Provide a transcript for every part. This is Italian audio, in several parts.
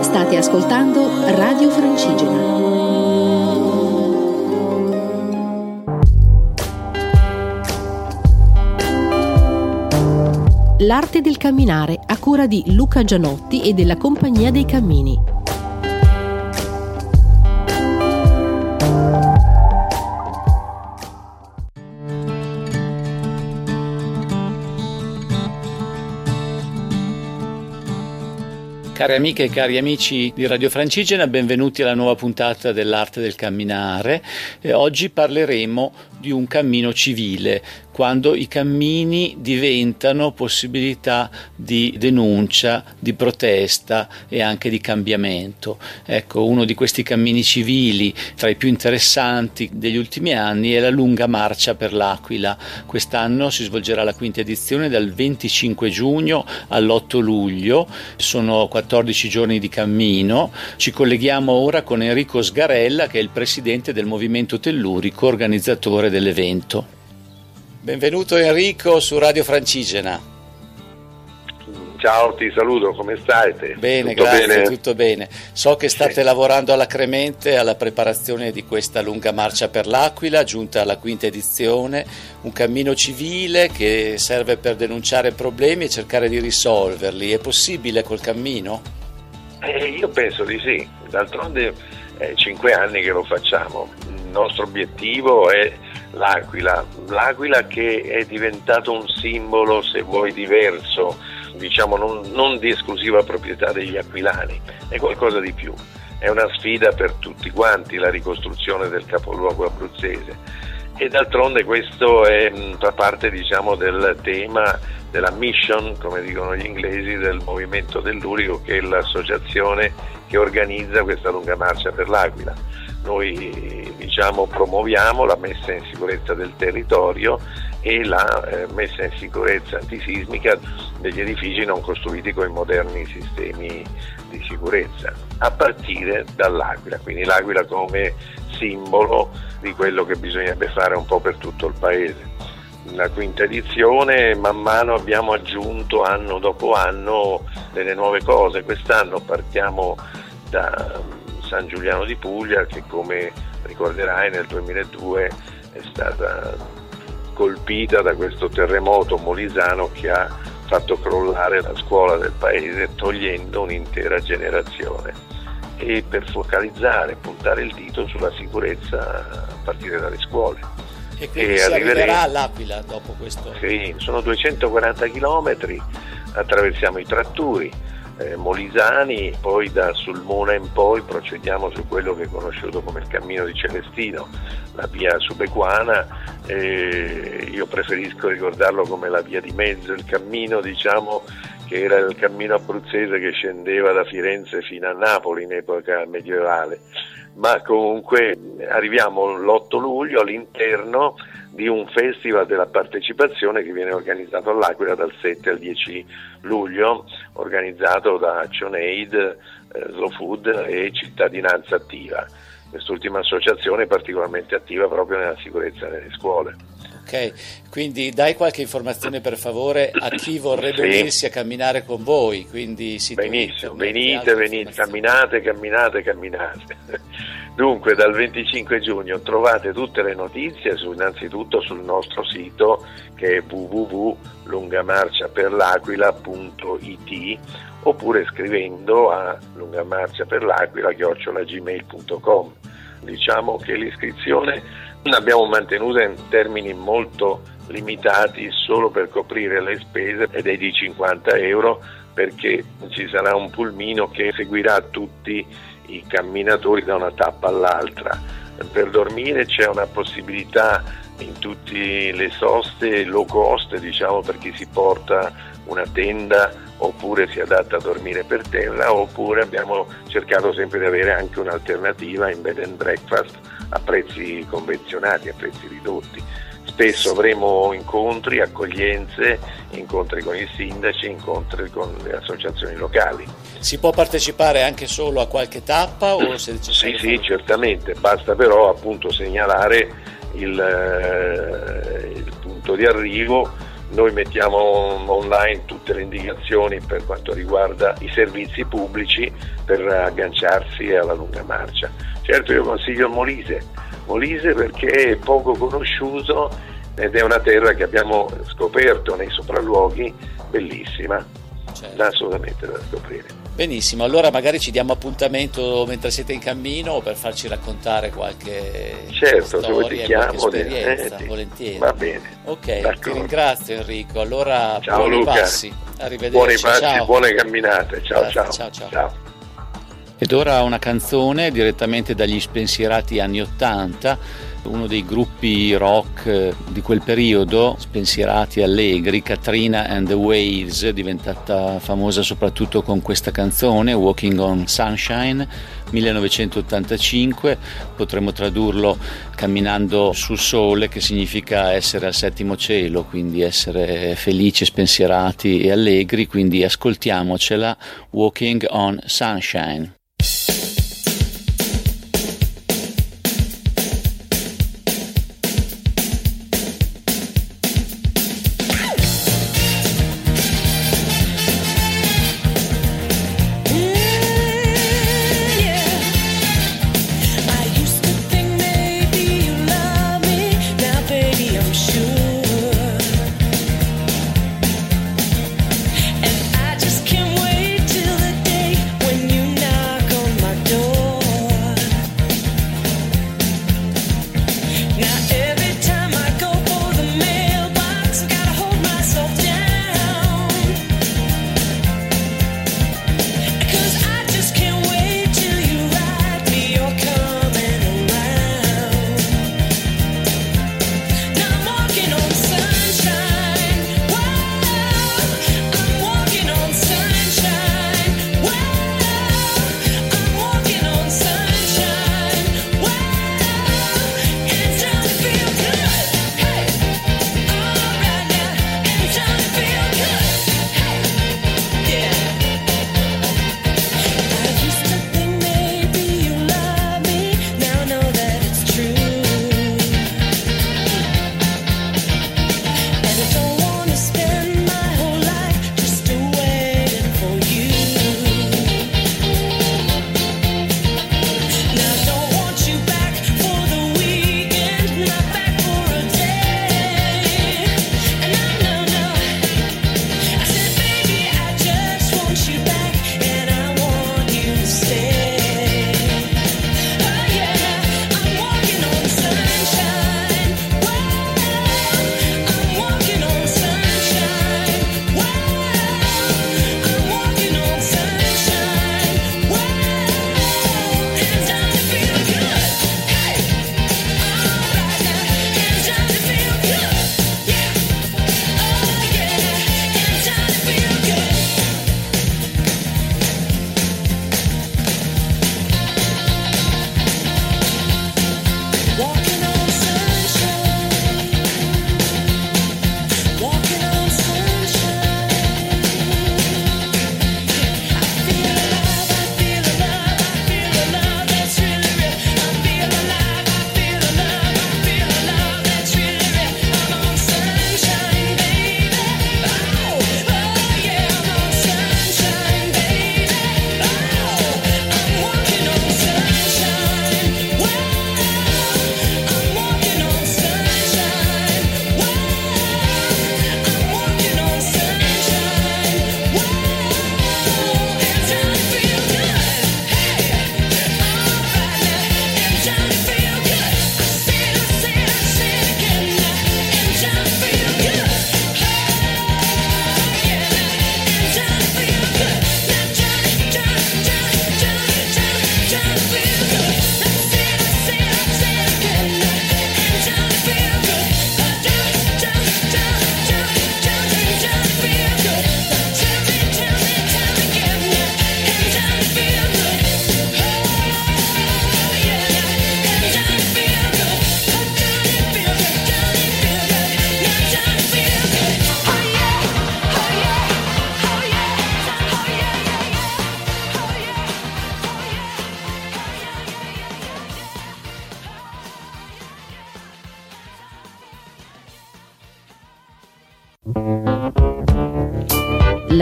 State ascoltando Radio Francigena. L'arte del camminare a cura di Luca Gianotti e della Compagnia dei Cammini. Cari amiche e cari amici di Radio Francigena, benvenuti alla nuova puntata dell'arte del camminare. E oggi parleremo di un cammino civile, quando i cammini diventano possibilità di denuncia, di protesta e anche di cambiamento. Ecco, uno di questi cammini civili tra i più interessanti degli ultimi anni è la lunga marcia per l'Aquila. Quest'anno si svolgerà la quinta edizione dal 25 giugno all'8 luglio, sono 14 giorni di cammino. Ci colleghiamo ora con Enrico Sgarella che è il presidente del Movimento Tellurico, organizzatore dell'evento. Benvenuto Enrico su Radio Francigena. Ciao, ti saluto, come state? Bene, tutto grazie, bene? tutto bene. So che state sì. lavorando alacremente alla preparazione di questa lunga marcia per l'Aquila, giunta alla quinta edizione, un cammino civile che serve per denunciare problemi e cercare di risolverli. È possibile col cammino? Eh, io penso di sì, d'altronde è eh, cinque anni che lo facciamo. Il nostro obiettivo è l'Aquila, l'Aquila che è diventato un simbolo, se vuoi, diverso, diciamo non, non di esclusiva proprietà degli aquilani, è qualcosa di più. È una sfida per tutti quanti la ricostruzione del capoluogo abruzzese. E d'altronde questo è, fa parte diciamo, del tema della mission, come dicono gli inglesi, del movimento dell'Urico che è l'associazione che organizza questa lunga marcia per l'Aquila noi diciamo, promuoviamo la messa in sicurezza del territorio e la eh, messa in sicurezza antisismica degli edifici non costruiti con i moderni sistemi di sicurezza, a partire dall'Aquila, quindi l'Aquila come simbolo di quello che bisognerebbe fare un po' per tutto il paese. La quinta edizione, man mano abbiamo aggiunto anno dopo anno delle nuove cose, quest'anno partiamo da San Giuliano di Puglia che come ricorderai nel 2002 è stata colpita da questo terremoto molisano che ha fatto crollare la scuola del paese togliendo un'intera generazione e per focalizzare, puntare il dito sulla sicurezza a partire dalle scuole. E quindi e si arriverà all'Aquila dopo questo? Sì, sono 240 km, attraversiamo i tratturi, eh, Molisani, poi da Sulmona in poi procediamo su quello che è conosciuto come il cammino di Celestino, la via subequana, eh, io preferisco ricordarlo come la via di mezzo, il cammino diciamo che era il cammino abruzzese che scendeva da Firenze fino a Napoli in epoca medievale, ma comunque arriviamo l'8 luglio all'interno di un festival della partecipazione che viene organizzato all'Aquila dal 7 al 10 luglio, organizzato da ActionAid, eh, Slow Food e Cittadinanza Attiva. Quest'ultima associazione è particolarmente attiva proprio nella sicurezza nelle scuole. Ok, quindi dai qualche informazione per favore a chi vorrebbe sì. unirsi a camminare con voi. Quindi Benissimo, venite, venite, camminate, camminate, camminate. Dunque dal 25 giugno trovate tutte le notizie su, innanzitutto sul nostro sito che è www.lungamarciaperlaquila.it oppure scrivendo a lungamarciaperlaquila.gmail.com Diciamo che l'iscrizione l'abbiamo mantenuta in termini molto limitati solo per coprire le spese ed è di 50 euro perché ci sarà un pulmino che seguirà tutti i camminatori da una tappa all'altra. Per dormire c'è una possibilità in tutte le soste low cost, diciamo per chi si porta una tenda oppure si adatta a dormire per terra oppure abbiamo cercato sempre di avere anche un'alternativa in bed and breakfast a prezzi convenzionati, a prezzi ridotti. Spesso avremo incontri, accoglienze, incontri con i sindaci, incontri con le associazioni locali. Si può partecipare anche solo a qualche tappa? O se sì, sì, certamente, basta però appunto segnalare il, eh, punto di arrivo noi mettiamo online tutte le indicazioni per quanto riguarda i servizi pubblici per agganciarsi alla lunga marcia. Certo io consiglio Molise, Molise perché è poco conosciuto ed è una terra che abbiamo scoperto nei sopralluoghi, bellissima, certo. assolutamente da scoprire. Benissimo, allora magari ci diamo appuntamento mentre siete in cammino per farci raccontare qualche certo, storia, chiamo, esperienza, eh, volentieri. Va bene. Ok, D'accordo. ti ringrazio Enrico. Allora ciao, buoni Luca. passi. Arrivederci. Buoni passi, ciao. buone camminate. Ciao, ciao. ciao. ciao. ciao. Ed ora una canzone direttamente dagli spensierati anni Ottanta uno dei gruppi rock eh, di quel periodo, spensierati allegri, Katrina and the Waves, diventata famosa soprattutto con questa canzone, Walking on Sunshine, 1985, potremmo tradurlo camminando sul sole, che significa essere al settimo cielo, quindi essere felici, spensierati e allegri, quindi ascoltiamocela, Walking on Sunshine.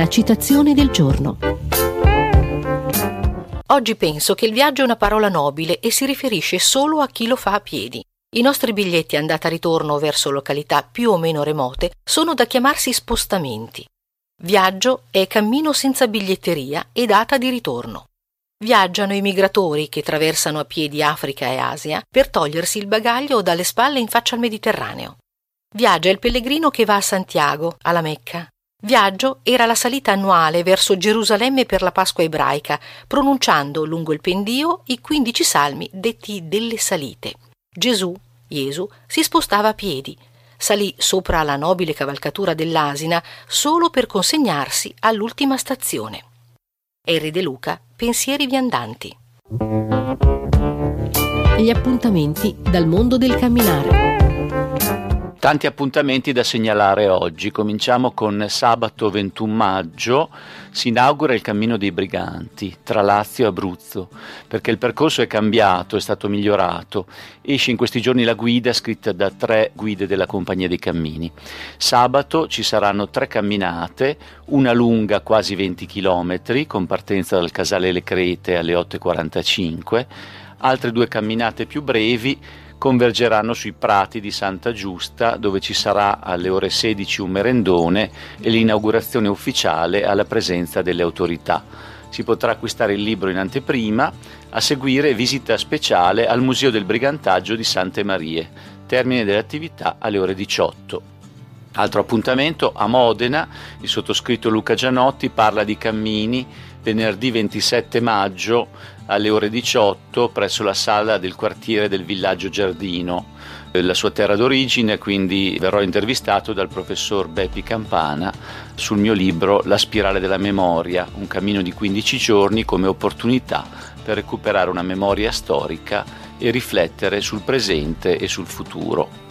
La citazione del giorno. Oggi penso che il viaggio è una parola nobile e si riferisce solo a chi lo fa a piedi. I nostri biglietti andata-ritorno verso località più o meno remote sono da chiamarsi spostamenti. Viaggio è cammino senza biglietteria e data di ritorno. Viaggiano i migratori che traversano a piedi Africa e Asia per togliersi il bagaglio dalle spalle in faccia al Mediterraneo. Viaggia il pellegrino che va a Santiago, alla Mecca, Viaggio era la salita annuale verso Gerusalemme per la Pasqua ebraica, pronunciando lungo il pendio i quindici salmi detti delle salite. Gesù, Gesù, si spostava a piedi, salì sopra la nobile cavalcatura dell'asina solo per consegnarsi all'ultima stazione. Erri De Luca, Pensieri viandanti. Gli appuntamenti dal mondo del camminare. Tanti appuntamenti da segnalare oggi. Cominciamo con sabato 21 maggio. Si inaugura il cammino dei briganti tra Lazio e Abruzzo, perché il percorso è cambiato, è stato migliorato. Esce in questi giorni la guida scritta da tre guide della Compagnia dei Cammini. Sabato ci saranno tre camminate, una lunga quasi 20 km con partenza dal Casale Le Crete alle 8.45, altre due camminate più brevi convergeranno sui prati di Santa Giusta dove ci sarà alle ore 16 un merendone e l'inaugurazione ufficiale alla presenza delle autorità. Si potrà acquistare il libro in anteprima, a seguire visita speciale al Museo del Brigantaggio di Sante Marie, termine delle attività alle ore 18. Altro appuntamento a Modena, il sottoscritto Luca Gianotti parla di cammini venerdì 27 maggio alle ore 18 presso la sala del quartiere del villaggio Giardino, la sua terra d'origine, quindi verrò intervistato dal professor Beppi Campana sul mio libro La spirale della memoria, un cammino di 15 giorni come opportunità per recuperare una memoria storica e riflettere sul presente e sul futuro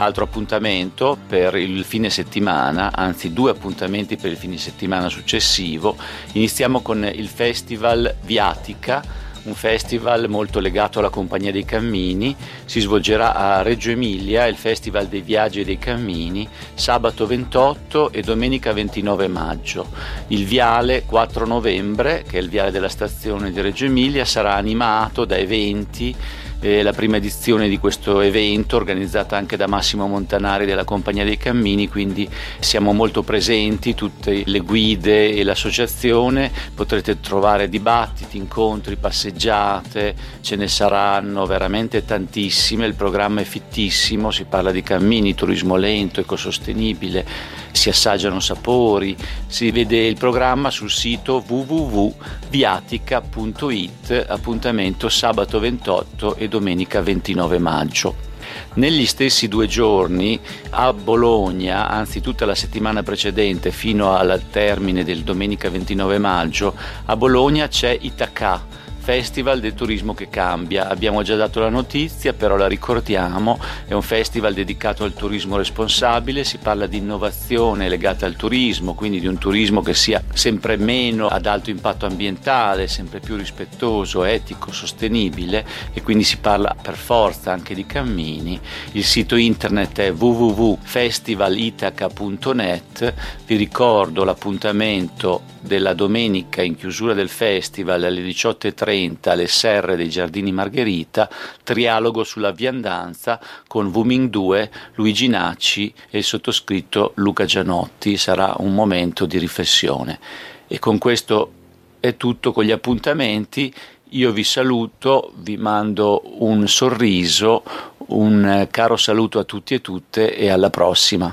altro appuntamento per il fine settimana, anzi due appuntamenti per il fine settimana successivo. Iniziamo con il festival Viatica, un festival molto legato alla Compagnia dei Cammini. Si svolgerà a Reggio Emilia, il Festival dei Viaggi e dei Cammini, sabato 28 e domenica 29 maggio. Il viale 4 novembre, che è il viale della stazione di Reggio Emilia, sarà animato da eventi eh, la prima edizione di questo evento organizzata anche da Massimo Montanari della Compagnia dei Cammini, quindi siamo molto presenti, tutte le guide e l'associazione, potrete trovare dibattiti, incontri, passeggiate, ce ne saranno veramente tantissime, il programma è fittissimo, si parla di cammini, turismo lento, ecosostenibile, si assaggiano sapori, si vede il programma sul sito www.viatica.it, appuntamento sabato 28 e domenica 29 maggio. Negli stessi due giorni a Bologna, anzi tutta la settimana precedente fino al termine del domenica 29 maggio, a Bologna c'è Itaca Festival del turismo che cambia. Abbiamo già dato la notizia, però la ricordiamo, è un festival dedicato al turismo responsabile, si parla di innovazione legata al turismo, quindi di un turismo che sia sempre meno ad alto impatto ambientale, sempre più rispettoso, etico, sostenibile e quindi si parla per forza anche di cammini. Il sito internet è www.festivalitaca.net, vi ricordo l'appuntamento della domenica in chiusura del festival alle 18.30 alle serre dei Giardini Margherita, trialogo sulla viandanza con Wuming 2, Luigi Nacci e il sottoscritto Luca Gianotti. Sarà un momento di riflessione. E con questo è tutto con gli appuntamenti. Io vi saluto, vi mando un sorriso, un caro saluto a tutti e tutte e alla prossima.